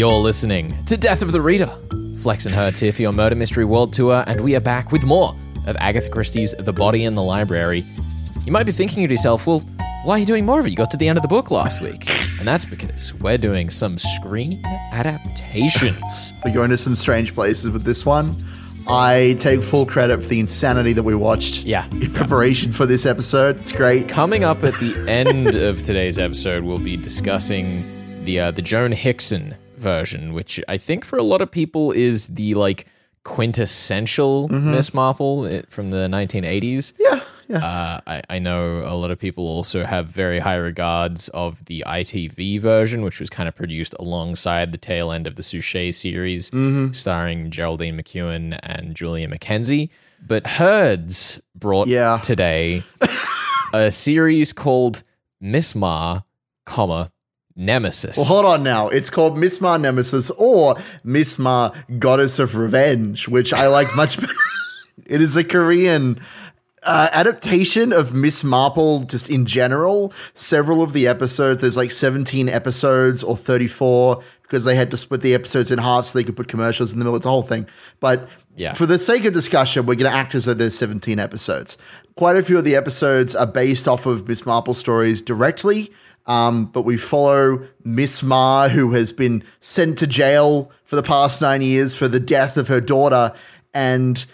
You're listening to Death of the Reader. Flex and Herds here for your Murder Mystery World Tour, and we are back with more of Agatha Christie's The Body in the Library. You might be thinking to yourself, well, why are you doing more of it? You got to the end of the book last week. And that's because we're doing some screen adaptations. We're going to some strange places with this one. I take full credit for the insanity that we watched Yeah. in preparation for this episode. It's great. Coming up at the end of today's episode, we'll be discussing the uh, the Joan Hickson version, which I think for a lot of people is the like quintessential Miss Marple eh, from the 1980s. Yeah, yeah. Uh, I, I know a lot of people also have very high regards of the ITV version, which was kind of produced alongside the tail end of the Suchet series, starring Geraldine McEwan and Julia McKenzie. But Herds brought Yeah. today a series called Miss Ma, comma, Nemesis. well, hold on now. It's called Miss Ma Nemesis or Miss Ma Goddess of Revenge, which I like much better. it is a Korean uh, adaptation of Miss Marple just in general. Several of the episodes, there's like 17 episodes or 34 because they had to split the episodes in half so they could put commercials in the middle. It's a whole thing. But Yeah. for the sake of discussion, we're going to act as though there's 17 episodes. Quite a few of the episodes are based off of Miss Marple stories directly. Um, but we follow Miss Ma, who has been sent to jail for the past nine years for the death of her daughter. And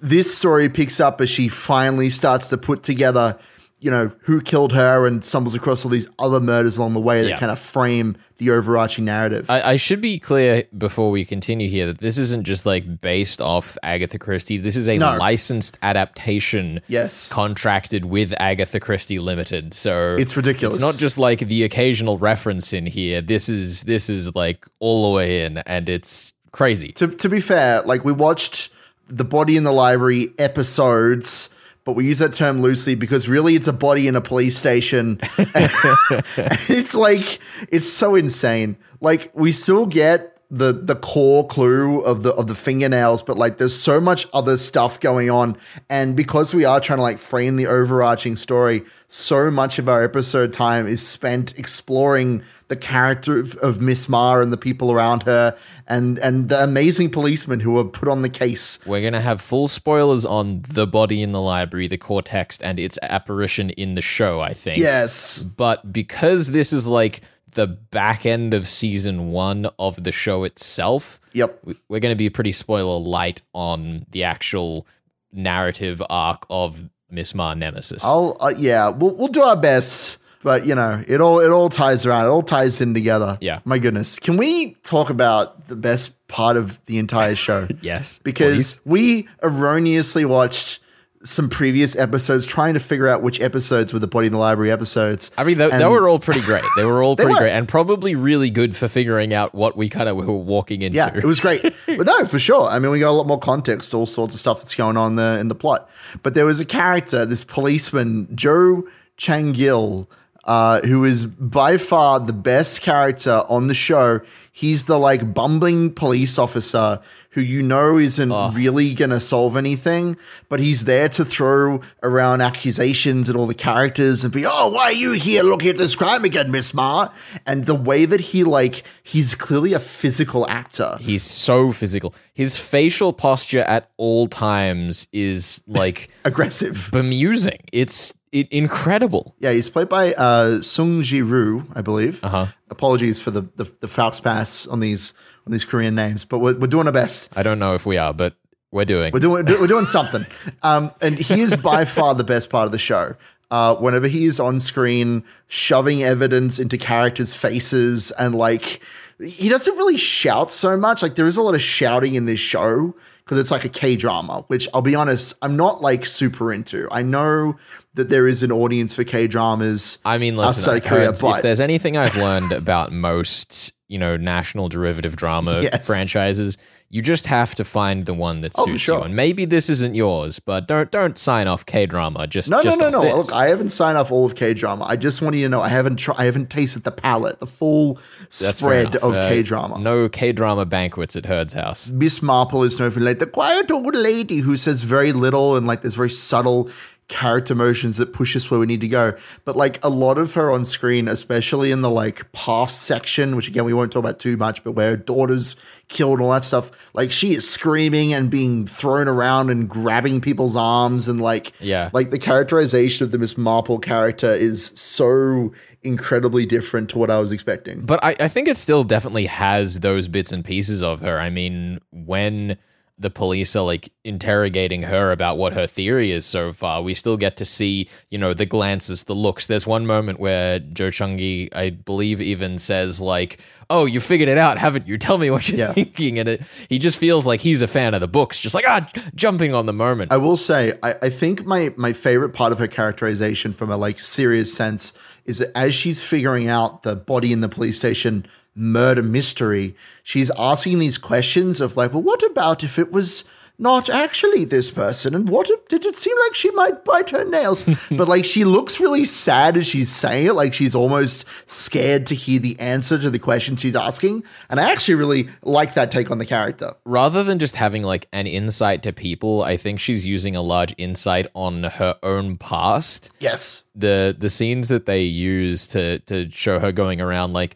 this story picks up as she finally starts to put together, you know, who killed her and stumbles across all these other murders along the way that Yeah. kind of frame the overarching narrative. I, I should be clear before we continue here that this isn't just like based off Agatha Christie. This is a No. licensed adaptation. Yes. Contracted with Agatha Christie Limited. So It's ridiculous. It's not just like the occasional reference in here. This is this is like all the way in and it's crazy. to, to be fair, like we watched the body in the library episodes, but we use that term loosely because really it's a body in a police station. it's like it's so insane. Like we still get the the core clue of the of the fingernails, but like there's so much other stuff going on, and because we are trying to like frame the overarching story, so much of our episode time is spent exploring the character of, of Miss Ma and the people around her, and and the amazing policemen who are put on the case. We're going to have full spoilers on the body in the library, the core text, and its apparition in the show, I think. Yes, But because this is like the back end of season one of the show itself, yep. we- we're going to be pretty spoiler light on the actual narrative arc of Miss Ma Nemesis. I'll uh, yeah, we'll we'll do our best, but you know, it all it all ties around. It all ties in together. Yeah. My goodness. Can we talk about the best part of the entire show? yes. because please. we erroneously watched some previous episodes trying to figure out which episodes were the body in the library episodes. I mean, they, they were all pretty great. They were all pretty were. great and probably really good for figuring out what we kind of were walking into. Yeah, it was great. but no, for sure. I mean, we got a lot more context, to all sorts of stuff that's going on there in the plot. But there was a character, this policeman, Joe Changil, uh, who is by far the best character on the show. He's the like bumbling police officer who you know isn't really gonna solve anything, but he's there to throw around accusations at all the characters and be, oh, why are you here looking at this crime again, Miss Ma? And the way that he like, he's clearly a physical actor. He's so physical. His facial posture at all times is like aggressive. bemusing. It's it, incredible. Yeah, he's played by uh, Sung Ji Roo, I believe. Uh-huh. Apologies for the the, the Faust pass on these on these Korean names, but we're, we're doing our best. I don't know if we are, but we're doing. We're doing we're doing something. Um, and he is by far the best part of the show. Uh, whenever he is on screen, shoving evidence into characters' faces, and like he doesn't really shout so much. Like there is a lot of shouting in this show because it's like a K drama, which I'll be honest, I'm not like super into. I know that there is an audience for K dramas. I mean, listen, outside Korea, if there's anything I've learned about most, you know, national derivative drama Yes. franchises, you just have to find the one that Oh, suits you. sure. And maybe this isn't yours, but don't don't sign off K drama. Just No, just no, no, no. Look, I haven't signed off all of K drama. I just want you to know I haven't tr- I haven't tasted the palette, the full That's spread of Uh, K drama. No K drama banquets at Herd's house. Miss Marple is known for like the quiet old lady who says very little and like this very subtle character motions that push us where we need to go. But like a lot of her on screen, especially in the like past section, which again we won't talk about too much, but where her daughter's killed and all that stuff, like she is screaming and being thrown around and grabbing people's arms and like Yeah. like the characterization of the Miss Marple character is so incredibly different to what I was expecting. But I, I think it still definitely has those bits and pieces of her. I mean, when the police are like interrogating her about what her theory is so far, we still get to see, you know, the glances, the looks. There's one moment where Joe Chungi, I believe, even says, like, Oh, you figured it out, haven't you? Tell me what you're Yeah. thinking. And it, he just feels like he's a fan of the books, just like, ah, jumping on the moment. I will say, I, I think my my favorite part of her characterization from a like serious sense is that as she's figuring out the body in the police station murder mystery, she's asking these questions of like, well, what about if it was not actually this person? And what if- did it seem like she might bite her nails? but like she looks really sad as she's saying it, like she's almost scared to hear the answer to the question she's asking. And I actually really like that take on the character. rather than just having like an insight to people, I think she's using a large insight on her own past. Yes. The the scenes that they use to to show her going around like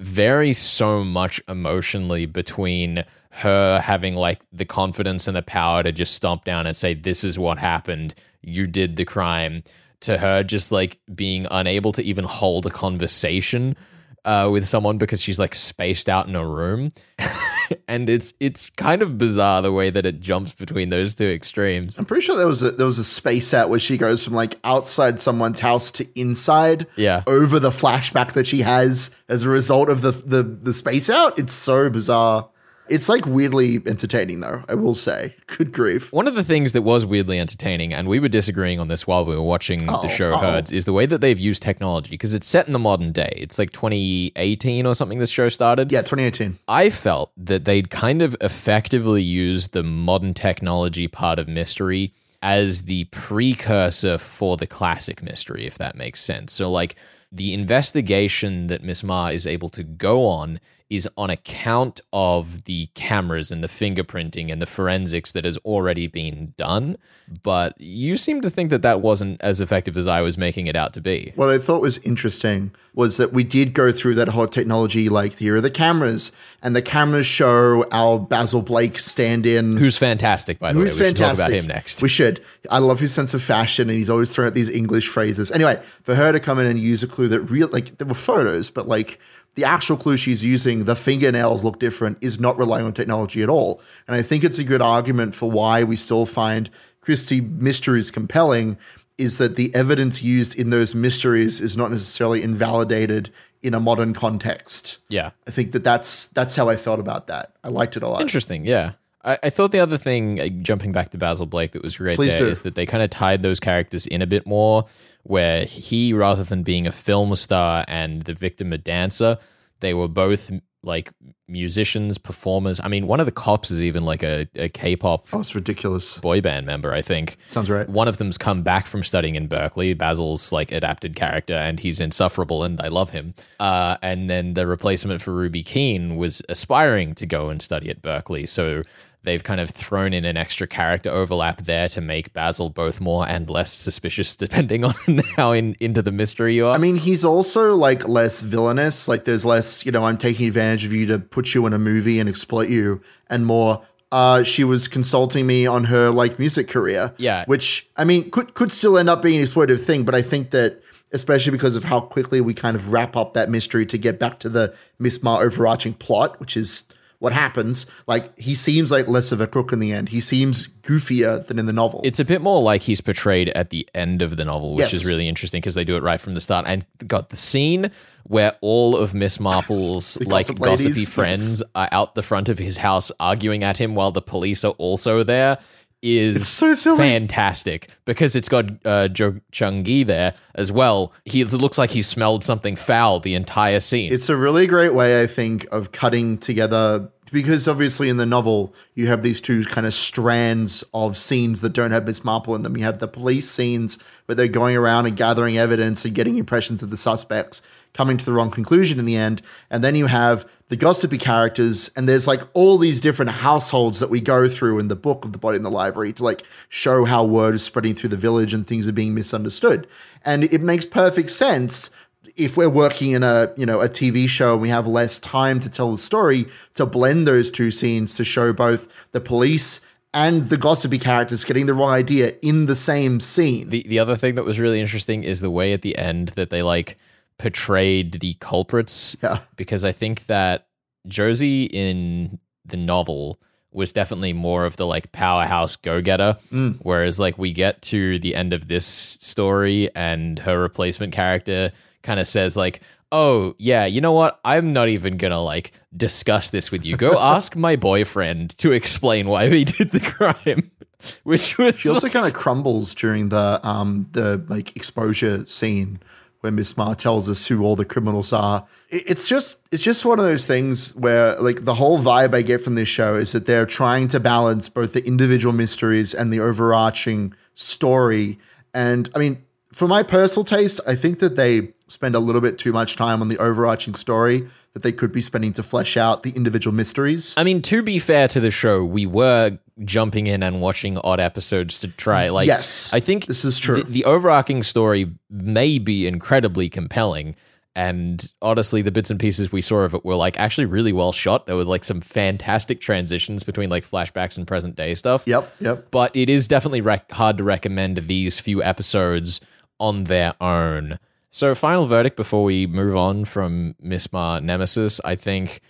vary so much emotionally between her having like the confidence and the power to just stomp down and say this is what happened, you did the crime to her just like being unable to even hold a conversation uh, with someone because she's like spaced out in a room, and it's it's kind of bizarre the way that it jumps between those two extremes. I'm pretty sure there was a there was a space out where she goes from like outside someone's house to inside. Yeah. Over the flashback that she has as a result of the the the space out. It's so bizarre. It's like weirdly entertaining though, I will say. Good grief. One of the things that was weirdly entertaining, and we were disagreeing on this while we were watching the oh, show uh-oh. Herds, is the way that they've used technology because it's set in the modern day. It's like 2018 or something. This show started. Yeah, 2018. I felt that they'd kind of effectively used the modern technology part of mystery as the precursor for the classic mystery, if that makes sense. So, like, the investigation that Miss Ma is able to go on is on account of the cameras and the fingerprinting and the forensics that has already been done. But you seem to think that that wasn't as effective as I was making it out to be. What I thought was interesting was that we did go through that whole technology, like here are the cameras, and the cameras show our Basil Blake stand in. Who's fantastic, by the Who's way. We should talk about him next. We should. I love his sense of fashion, and he's always throwing out these English phrases. Anyway, for her to come in and use a clue that real like there were photos, but like the actual clue she's using, the fingernails look different, is not relying on technology at all. And I think it's a good argument for why we still find Christie mysteries compelling. Is that the evidence used in those mysteries is not necessarily invalidated in a modern context? yeah. I think that that's that's how I felt about that. I liked it a lot. Interesting, yeah. I, I thought the other thing, uh, jumping back to Basil Blake, that was great Please there do. is that they kind of tied those characters in a bit more, where he, rather than being a film star and the victim a dancer, they were both like musicians, performers. I mean, one of the cops is even like a, a K-pop Oh, it's ridiculous. boy band member, I think. Sounds right. One of them's come back from studying in Berkeley. Basil's like adapted character, and he's insufferable, and I love him. Uh, and then the replacement for Ruby Keene was aspiring to go and study at Berkeley, so they've kind of thrown in an extra character overlap there to make Basil both more and less suspicious, depending on how in, into the mystery you are. I mean, he's also like less villainous. Like, there's less, you know, I'm taking advantage of you to put you in a movie and exploit you, and more. Uh, she was consulting me on her like music career. Yeah. which I mean could could still end up being an exploitative thing, but I think that especially because of how quickly we kind of wrap up that mystery to get back to the Miss Ma overarching plot, which is what happens. Like he seems like less of a crook in the end. He seems goofier than in the novel. It's a bit more like he's portrayed at the end of the novel, which Yes. is really interesting because they do it right from the start. And got the scene where all of Miss Marple's like gossip gossipy ladies, friends are out the front of his house arguing at him while the police are also there is so silly. fantastic because it's got uh, Jo Chung Gi there as well. He looks like he smelled something foul the entire scene. It's a really great way, I think, of cutting together because obviously in the novel you have these two kind of strands of scenes that don't have Miss Marple in them. You have the police scenes where they're going around and gathering evidence and getting impressions of the suspects, coming to the wrong conclusion in the end, and then you have the gossipy characters, and there's like all these different households that we go through in the book of the body in the library to like show how word is spreading through the village and things are being misunderstood. And it makes perfect sense if we're working in a you know a TV show and we have less time to tell the story to blend those two scenes to show both the police and the gossipy characters getting the wrong idea in the same scene. The the other thing that was really interesting is the way at the end that they like portrayed the culprits. Yeah. Because I think that Josie in the novel was definitely more of the like powerhouse go-getter whereas like we get to the end of this story and her replacement character kind of says like oh yeah you know what i'm not even gonna like discuss this with you go ask my boyfriend to explain why we did the crime which was She also kind of crumbles during the um the like exposure scene where Miss Ma tells us who all the criminals are. It's just it's just one of those things where like the whole vibe I get from this show is that they're trying to balance both the individual mysteries and the overarching story. And I mean, for my personal taste, I think that they spend a little bit too much time on the overarching story that they could be spending to flesh out the individual mysteries. I mean, to be fair to the show, we were jumping in and watching odd episodes to try. Like, Yes, I think this is true. The, the overarching story may be incredibly compelling, and honestly, the bits and pieces we saw of it were like actually really well shot. There were like some fantastic transitions between like flashbacks and present day stuff. Yep, yep. But it is definitely rec- hard to recommend these few episodes on their own. So, final verdict before we move on from Miss Ma Nemesis, I think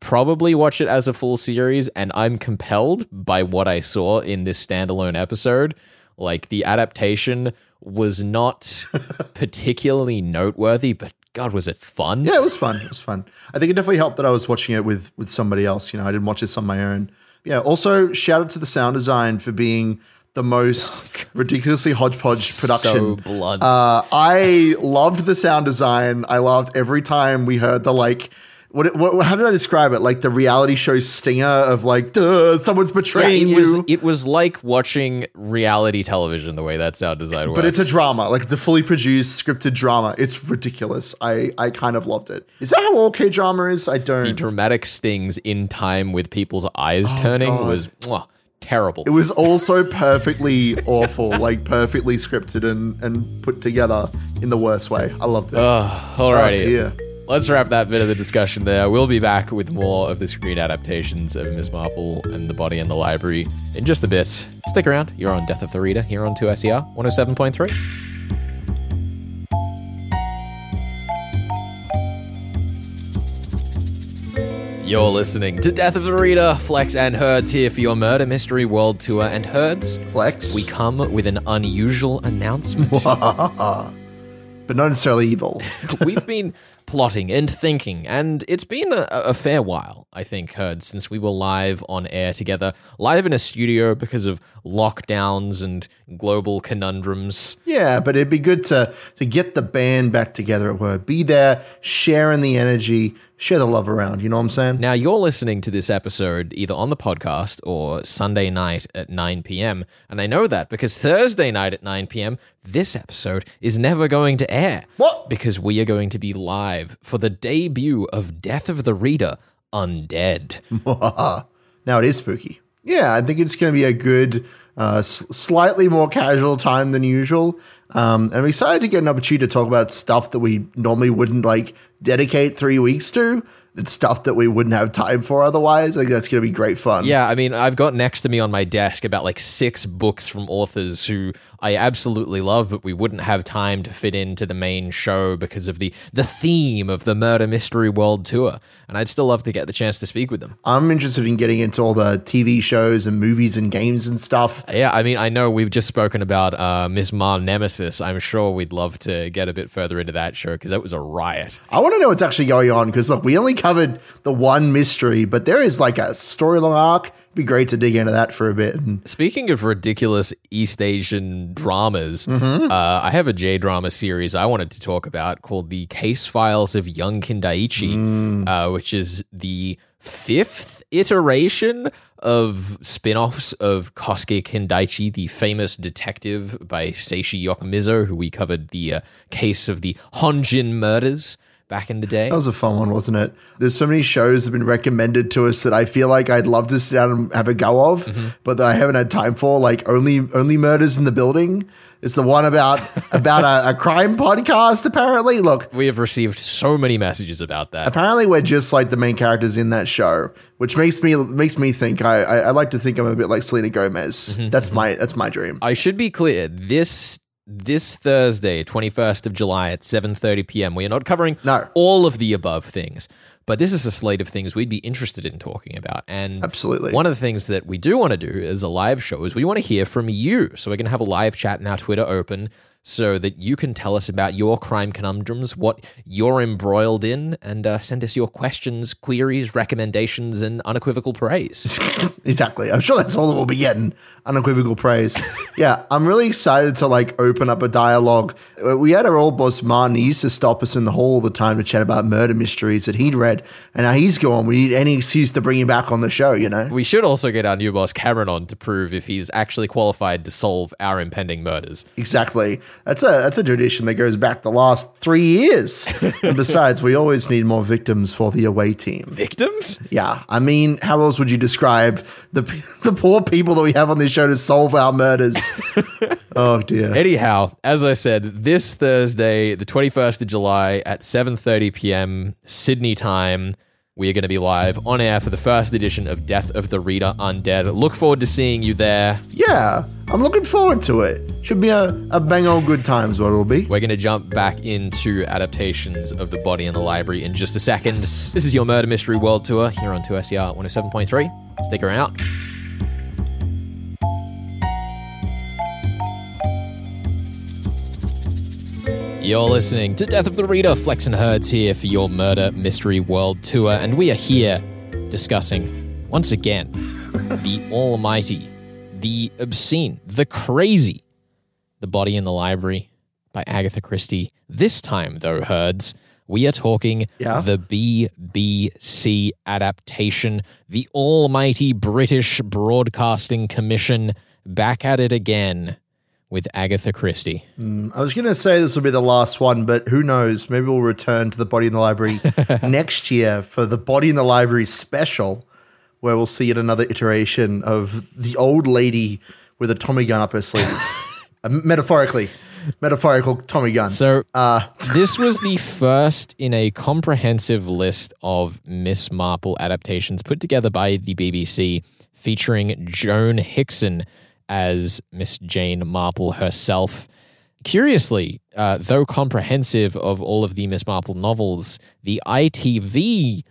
probably watch it as a full series, and I'm compelled by what I saw in this standalone episode. Like, the adaptation was not particularly noteworthy, but God, was it fun? Yeah, it was fun. It was fun. I think it definitely helped that I was watching it with with somebody else. You know, I didn't watch this on my own. Yeah. Also, shout out to the sound design for being the most ridiculously hodgepodge production. So blunt. Uh, I loved the sound design. I loved every time we heard the like. What, what? How did I describe it? Like the reality show stinger of like, Duh, someone's Yeah, betraying it was you. it was like watching reality television the way that sound design works. but it's a drama. Like it's a fully produced scripted drama. It's ridiculous. I I kind of loved it. Is that how all K drama is? I don't. the dramatic stings in time with people's eyes turning Oh, God. was mwah, terrible. It was also perfectly awful, like perfectly scripted and, and put together in the worst way. I loved it. Oh, alrighty. dear. Let's wrap that bit of the discussion there. We'll be back with more of the screen adaptations of Miss Marple and The Body in the Library in just a bit. Stick around. You're on Death of the Reader here on 2SER 107.3. You're listening to Death of the Reader. Flex and Herds here for your Murder Mystery World Tour. And Herds, Flex. we come with an unusual announcement. but not necessarily evil. We've been plotting and thinking, and it's been a, a fair while, I think, Heard, since we were live on air together, live in a studio because of lockdowns and global conundrums. yeah, but it'd be good to to get the band back together at work. Be there, sharing the energy, share the love around. You know what I'm saying? Now, you're listening to this episode either on the podcast or Sunday night at 9 p.m. And I know that because Thursday night at 9 p.m., this episode is never going to air. What? Because we are going to be live for the debut of Death of the Reader Undead. now it is spooky. Yeah, I think it's going to be a good, uh, s- slightly more casual time than usual. Um, and I'm excited to get an opportunity to talk about stuff that we normally wouldn't like dedicate three weeks to. It's stuff that we wouldn't have time for otherwise. Think that's going to be great fun. Yeah, I mean, I've got next to me on my desk about like six books from authors who I absolutely love, but we wouldn't have time to fit into the main show because of the the theme of the Murder Mystery World Tour. And I'd still love to get the chance to speak with them. I'm interested in getting into all the TV shows and movies and games and stuff. Yeah, I mean, I know we've just spoken about uh, Miss Ma Nemesis. I'm sure we'd love to get a bit further into that show because that was a riot. I want to know what's actually going on because look, we only covered the one mystery, but there is like a storyline arc. Be great to dig into that for a bit. Speaking of ridiculous East Asian dramas, uh, I have a J drama series I wanted to talk about called The Case Files of Young Kindaichi, uh, which is the fifth iteration of spin-offs of Kosuke Kindaichi, the famous detective by Seishi Yokomizo, who we covered the uh, case of the Honjin murders back in the day. That was a fun one, wasn't it? There's so many shows that have been recommended to us that I feel like I'd love to sit down and have a go of, mm-hmm. but that I haven't had time for. Like only only murders in the building. It's the one about about a, a crime podcast. Apparently, look, we have received so many messages about that. apparently we're just like the main characters in that show, which makes me makes me think I I, I like to think I'm a bit like Selena Gomez. Mm-hmm. that's mm-hmm. my that's my dream. I should be clear. This this Thursday, 21st of July at 7:30 p.m. We are not covering No. all of the above things, but this is a slate of things we'd be interested in talking about. And Absolutely. one of the things that we do want to do as a live show is we want to hear from you. So we're going to have a live chat and our Twitter open so that you can tell us about your crime conundrums, what you're embroiled in, and uh, send us your questions, queries, recommendations, and unequivocal praise. Exactly. I'm sure that's all that we'll be getting. Unequivocal praise. yeah, I'm really excited to like open up a dialogue. Uh, We had our old boss Martin. He used to stop us in the hall all the time to chat about murder mysteries that he'd read, and now he's gone. We need any excuse to bring him back on the show. You know. We should also get our new boss Cameron on to prove if he's actually qualified to solve our impending murders. Exactly. That's a that's a tradition that goes back the last three years. and besides, we always need more victims for the away team. Victims? Yeah, I mean, how else would you describe the the poor people that we have on this show to solve our murders? oh dear. Anyhow, as I said, this Thursday, the 21st of July at 7:30 p.m. Sydney time, we are going to be live on air for the first edition of Death of the Reader Undead. Look forward to seeing you there. Yeah, I'm looking forward to it. Should be a, a bang old good times, what it'll be. We're going to jump back into adaptations of The Body in the Library in just a second. This is your Murder Mystery World Tour here on 2SER 107.3. Stick around. You're listening to Death of the Reader. Flex and Herds here for your Murder Mystery World Tour, and we are here discussing, once again, the almighty, the obscene, the crazy, The Body in the Library by Agatha Christie. This time, though, Herds, we are talking Yeah. the BBC adaptation, the almighty British Broadcasting Commission back at it again with Agatha Christie. I was going to say this will be the last one, but who knows? Maybe we'll return to the Body in the Library next year for the Body in the Library special, where we'll see yet another iteration of the old lady with a Tommy gun up her sleeve. uh, metaphorically, metaphorical Tommy gun. So Uh, this was the first in a comprehensive list of Miss Marple adaptations put together by the BBC, featuring Joan Hickson as Miss Jane Marple herself. Curiously, uh, though comprehensive of all of the Miss Marple novels, the ITV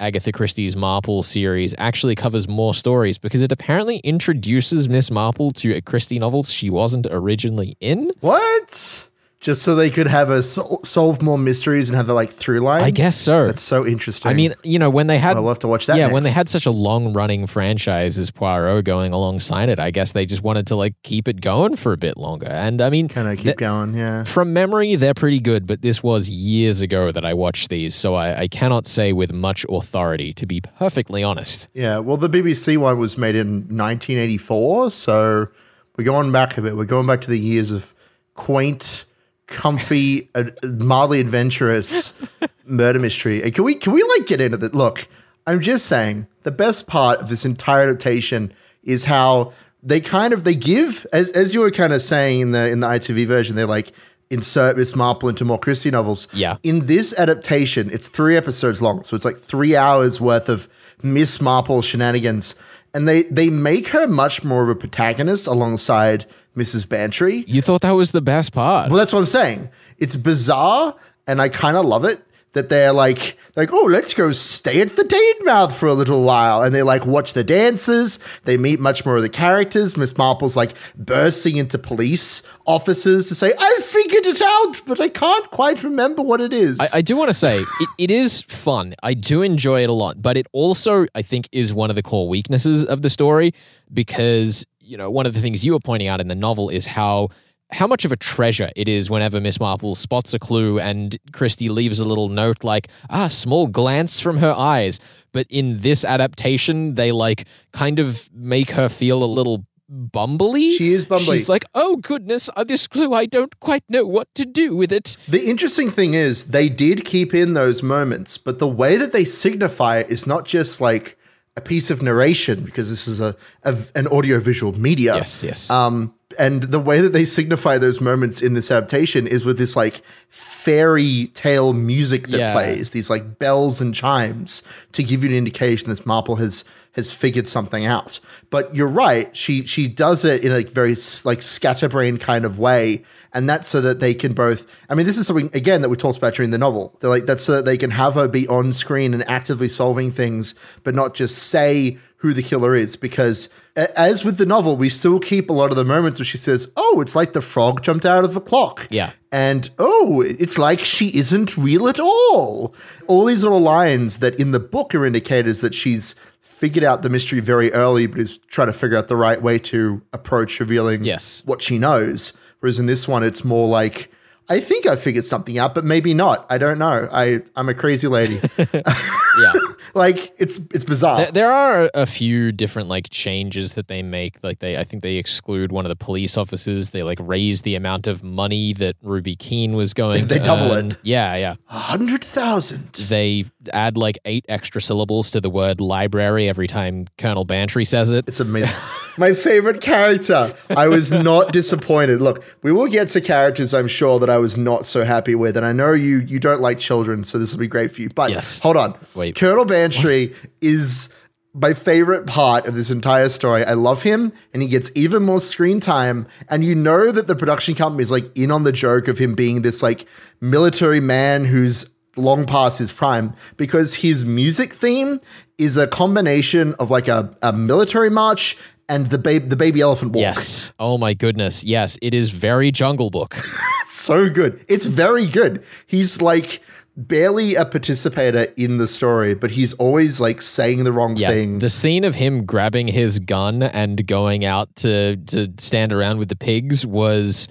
Agatha Christie's Marple series actually covers more stories because it apparently introduces Miss Marple to a Christie novels she wasn't originally in. what? Just so they could have a sol- solve more mysteries and have the like through line. I guess so. that's so interesting. I mean, you know, when they had we'll have to watch that Yeah, when they had such a long running franchise as Poirot going alongside it, I guess they just wanted to like keep it going for a bit longer. And I mean, kind of keep th- going. Yeah. from memory, they're pretty good, but this was years ago that I watched these, so I, I cannot say with much authority, to be perfectly honest. Yeah, well, the BBC one was made in 1984, so we're going back a bit. We're going back to the years of quaint, comfy, uh, mildly adventurous murder mystery. And can we can we like get into that? Look, I'm just saying the best part of this entire adaptation is how they kind of they give as as you were kind of saying in the in the ITV version, they're like insert Miss Marple into more Christie novels. Yeah. In this adaptation, it's three episodes long, so it's like three hours worth of Miss Marple shenanigans, and they they make her much more of a protagonist alongside Mrs. Bantry. You thought that was the best part. Well, that's what I'm saying. It's bizarre, and I kind of love it that they're like, like, oh, let's go stay at the Danemouth for a little while, and they like watch the dances. They meet much more of the characters. Miss Marple's like bursting into police officers to say, "I figured it out, but I can't quite remember what it is." I, I do want to say it, it is fun. I do enjoy it a lot, but it also, I think, is one of the core weaknesses of the story because, you know, one of the things you were pointing out in the novel is how how much of a treasure it is whenever Miss Marple spots a clue and Christie leaves a little note like, ah, small glance from her eyes. But in this adaptation, they like kind of make her feel a little bumbly. She is bumbly. She's like, oh goodness, uh, this clue, I don't quite know what to do with it. The interesting thing is they did keep in those moments, but the way that they signify it is not just like a piece of narration because this is a, a an audiovisual media. Yes, yes. Um, and the way that they signify those moments in this adaptation is with this like fairy tale music that Yeah. plays, these like bells and chimes to give you an indication that Marple has has figured something out. But you're right, she she does it in a very like scatterbrain kind of way, and that's so that they can both. I mean, this is something again that we talked about during the novel. They're like that's so that they can have her be on screen and actively solving things, but not just say who the killer is because as with the novel we still keep a lot of the moments where she says oh it's like the frog jumped out of the clock Yeah. and oh it's like she isn't real at all all these little lines that in the book are indicators that she's figured out the mystery very early but is trying to figure out the right way to approach revealing Yes. what she knows whereas in this one it's more like I think I figured something out, but maybe not. I don't know. I I'm a crazy lady. Yeah. like it's it's bizarre. There, there are a few different like changes that they make. Like they, I think they exclude one of the police officers. They like raise the amount of money that Ruby Keene was going. They to double earn. it. Yeah, yeah. A hundred thousand. They add like eight extra syllables to the word library every time Colonel Bantry says it. It's amazing. My favorite character. I was not disappointed. Look, we will get to characters I'm sure that I was not so happy with, and I know you you don't like children, so this will be great for you. But Yes. hold on. Wait. Colonel Bantry is my favorite part of this entire story. I love him, and he gets even more screen time. And you know that the production company is like in on the joke of him being this like military man who's long past his prime because his music theme is a combination of like a, a military march and the baby the baby elephant walk. Yes. Oh my goodness. Yes, it is very Jungle Book. So good. It's very good. He's like barely a participator in the story, but he's always like saying the wrong Yeah. thing. The scene of him grabbing his gun and going out to to stand around with the pigs was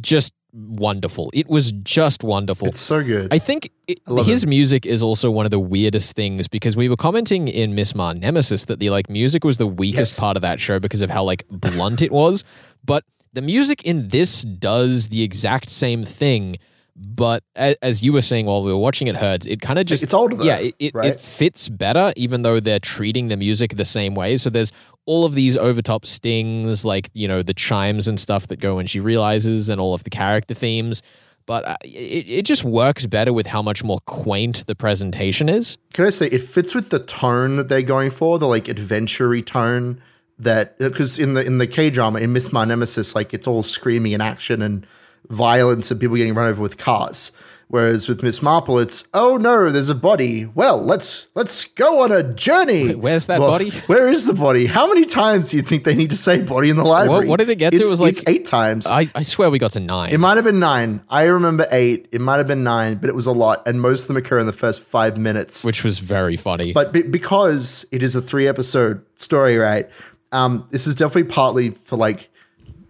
just wonderful. It was just wonderful. it's so good. I think it, love his music is also one of the weirdest things because we were commenting in Miss Mar Nemesis that the like music was the weakest Yes. part of that show because of how like blunt it was, but the music in this does the exact same thing. But as you were saying while we were watching it, Herds, it kind of just It's older though, yeah, it, it, right? it fits better, even though they're treating the music the same way. So there's all of these overtop stings, like you know the chimes and stuff that go when she realizes, and all of the character themes. But uh, it, it just works better with how much more quaint the presentation is. Can I say it fits with the tone that they're going for, the like adventure tone that because in the in the K drama in Miss Ma Nemesis, like it's all screaming and action and violence and people getting run over with cars. Whereas with Miss Marple, it's oh no, there's a body. Well, let's let's go on a journey. where's that Well, body? Where is the body? How many times do you think they need to say body in the library? what did it get to? It was like- it's eight times. I, I swear we got to nine. It might have been nine. I remember eight. It might have been nine, but it was a lot, and most of them occur in the first five minutes. which was very funny. But be- because it is a three episode story, right? Um, this is definitely partly for like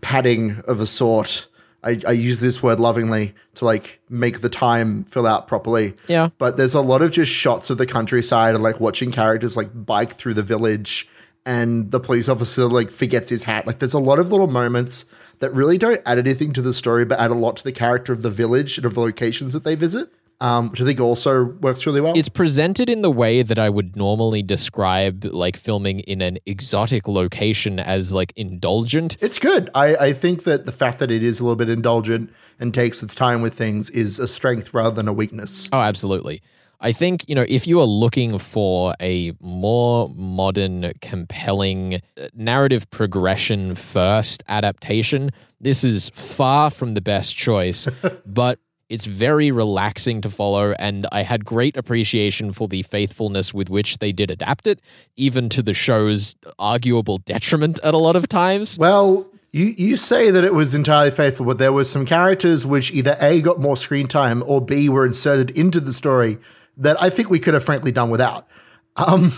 padding of a sort. I, I use this word lovingly to like make the time fill out properly. Yeah. But there's a lot of just shots of the countryside and like watching characters like bike through the village and the police officer like forgets his hat. Like there's a lot of little moments that really don't add anything to the story, but add a lot to the character of the village and of the locations that they visit. Um, which I think also works really well. it's presented in the way that I would normally describe like filming in an exotic location as like indulgent. It's good. I, I think that the fact that it is a little bit indulgent and takes its time with things is a strength rather than a weakness. Oh, absolutely. I think, you know, if you are looking for a more modern, compelling uh, narrative progression first adaptation, this is far from the best choice, but it's very relaxing to follow. And I had great appreciation for the faithfulness with which they did adapt it, even to the show's arguable detriment at a lot of times. Well, you, you say that it was entirely faithful, but there were some characters which either A, got more screen time, or B, were inserted into the story that I think we could have frankly done without. Um,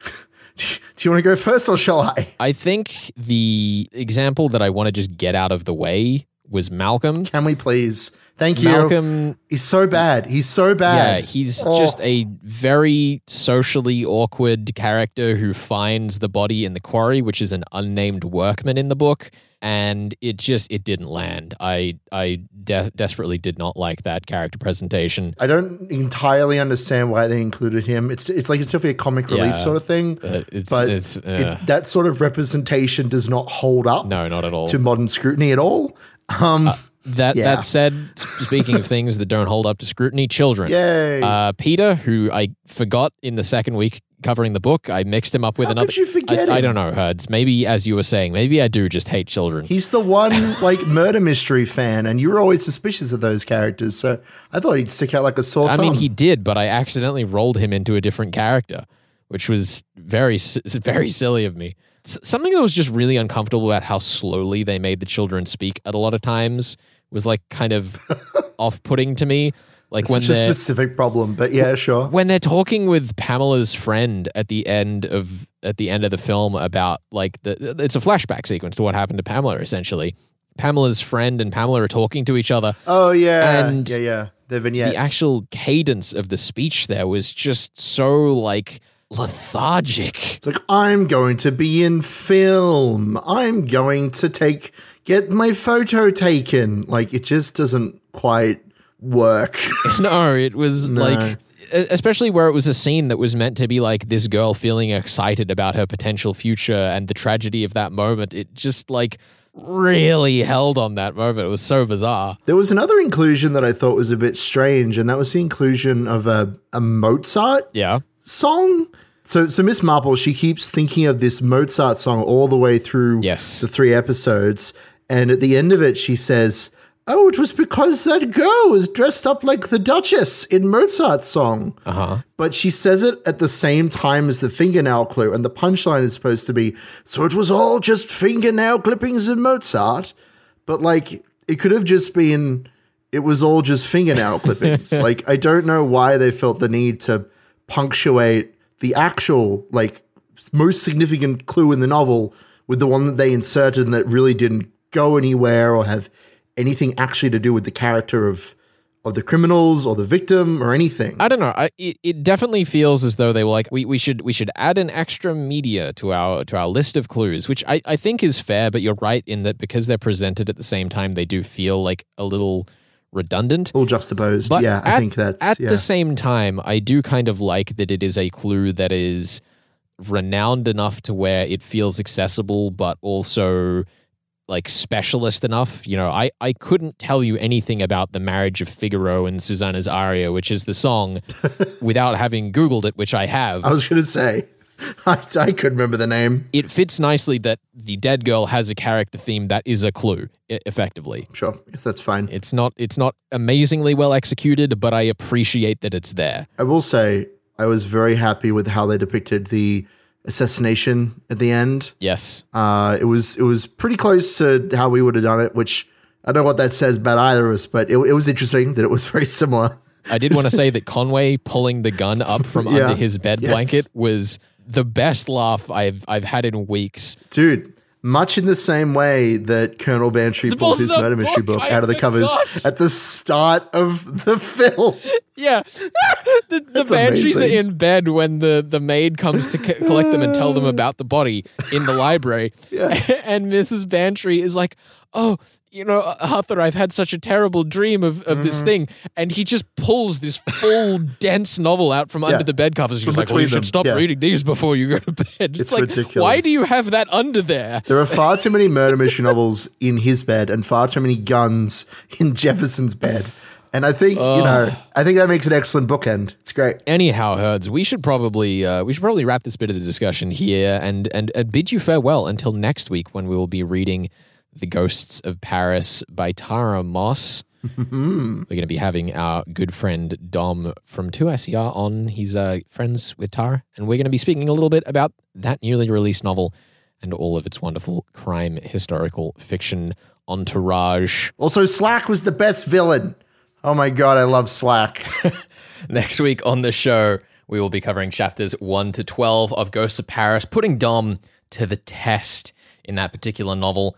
do you want to go first or shall I? I think the example that I want to just get out of the way was Malcolm. Can we please? Thank you. Malcolm He's so bad. He's so bad. Yeah, he's Oh. just a very socially awkward character who finds the body in the quarry, which is an unnamed workman in the book, and it just it didn't land. I I de- desperately did not like that character presentation. I don't entirely understand why they included him. It's it's like it's definitely a comic relief Yeah. sort of thing. Uh, it's but it's uh, it, that sort of representation does not hold up no, not at all. to modern scrutiny at all. Um, That Yeah. that said, speaking of things that don't hold up to scrutiny, children. yay! Uh, Peter, who I forgot in the second week covering the book, I mixed him up with How another. could you forget I, I don't know, Herds. Maybe as you were saying, maybe I do just hate children. He's the one like murder mystery fan, and you were always suspicious of those characters. So I thought he'd stick out like a sore I thumb. mean, he did, but I accidentally rolled him into a different character, which was very, very silly of me. Something that was just really uncomfortable about how slowly they made the children speak at a lot of times was like kind of off-putting to me. Like when such a specific problem, but yeah, sure. when they're talking with Pamela's friend at the end of at the end of the film about like the it's a flashback sequence to what happened to Pamela essentially. Pamela's friend and Pamela are talking to each other. Oh yeah, And yeah, yeah. The vignette. The actual cadence of the speech there was just so like lethargic. It's like I'm going to be in film. I'm going to take get my photo taken. Like it just doesn't quite work. no, it was like e, especially where it was a scene that was meant to be like this girl feeling excited about her potential future and the tragedy of that moment. It just like really held on that moment. It was so bizarre. there was another inclusion that I thought was a bit strange, and that was the inclusion of a, a Mozart Yeah. Song. So, so Miss Marple, she keeps thinking of this Mozart song all the way through Yes. the three episodes, and at the end of it, she says, "Oh, it was because that girl was dressed up like the Duchess in Mozart's song." Uh huh. But she says it at the same time as the fingernail clue, and the punchline is supposed to be, "So it was all just fingernail clippings in Mozart," but like it could have just been, it was all just fingernail clippings. like I don't know why they felt the need to punctuate the actual like most significant clue in the novel with the one that they inserted and that really didn't go anywhere or have anything actually to do with the character of of the criminals or the victim or anything. I don't know. I, it, it definitely feels as though they were like, we, we should we should add an extra media to our to our list of clues, which I, I think is fair. But you're right in that because they're presented at the same time, they do feel like a little redundant. all juxtaposed. But yeah, I think that's At yeah. the same time, I do kind of like that it is a clue that is renowned enough to where it feels accessible, but also like specialist enough. You know, I, I couldn't tell you anything about the marriage of Figaro and Susanna's aria, which is the song, without having Googled it, which I have. I was going to say, I, I could remember the name. it fits nicely that the dead girl has a character theme that is a clue, e- effectively. Sure, if that's fine. It's not it's not amazingly well executed, but I appreciate that it's there. I will say, I was very happy with how they depicted the assassination at the end. Yes. Uh, it was it was pretty close to how we would have done it, which I don't know what that says about either of us, but it, it was interesting that it was very similar. I did want to say that Conway pulling the gun up from Yeah. under his bed Yes. blanket was the best laugh I've I've had in weeks. Dude, much in the same way that Colonel Bantry pulls his murder mystery book, I out of the covers forgot. at the start of the film. Yeah, the, the That's Bantrys are in bed when the, the maid comes to c- collect them and tell them about the body in the library. yeah. and Mrs. Bantry is like, "Oh, you know, Arthur, I've had such a terrible dream of, of Mm-hmm. this thing," and he just pulls this full dense novel out from under the bed covers. He's like, "Well, you them, should stop yeah. reading these before you go to bed." It's, It's like, ridiculous. why do you have that under there? There are far too many murder mystery novels in his bed and far too many guns in Jefferson's bed. And I think, you know, I think that makes an excellent bookend. It's great. Anyhow, herds, we should probably uh, we should probably wrap this bit of the discussion here and, and and bid you farewell until next week when we will be reading "The Ghosts of Paris" by Tara Moss. We're going to be having our good friend Dom from 2SER on. He's uh, friends with Tara, and we're going to be speaking a little bit about that newly released novel and all of its wonderful crime historical fiction entourage. Also, Slack was the best villain. Oh my God, I love Slack. Next week on the show, we will be covering chapters 1 to 12 of Ghosts of Paris, putting Dom to the test in that particular novel.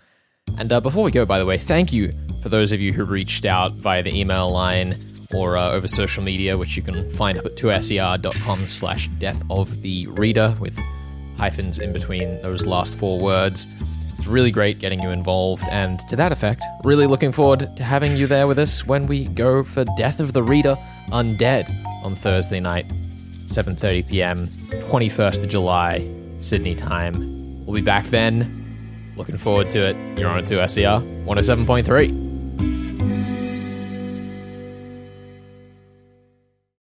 And uh, before we go, by the way, thank you for those of you who reached out via the email line or uh, over social media, which you can find up at 2ser.com slash death of the reader with hyphens in between those last four words. It's really great getting you involved, and to that effect, really looking forward to having you there with us when we go for Death of the Reader Undead on Thursday night, 7:30 p.m., 21st of July, Sydney time. We'll be back then. Looking forward to it. You're on 2SER 107.3.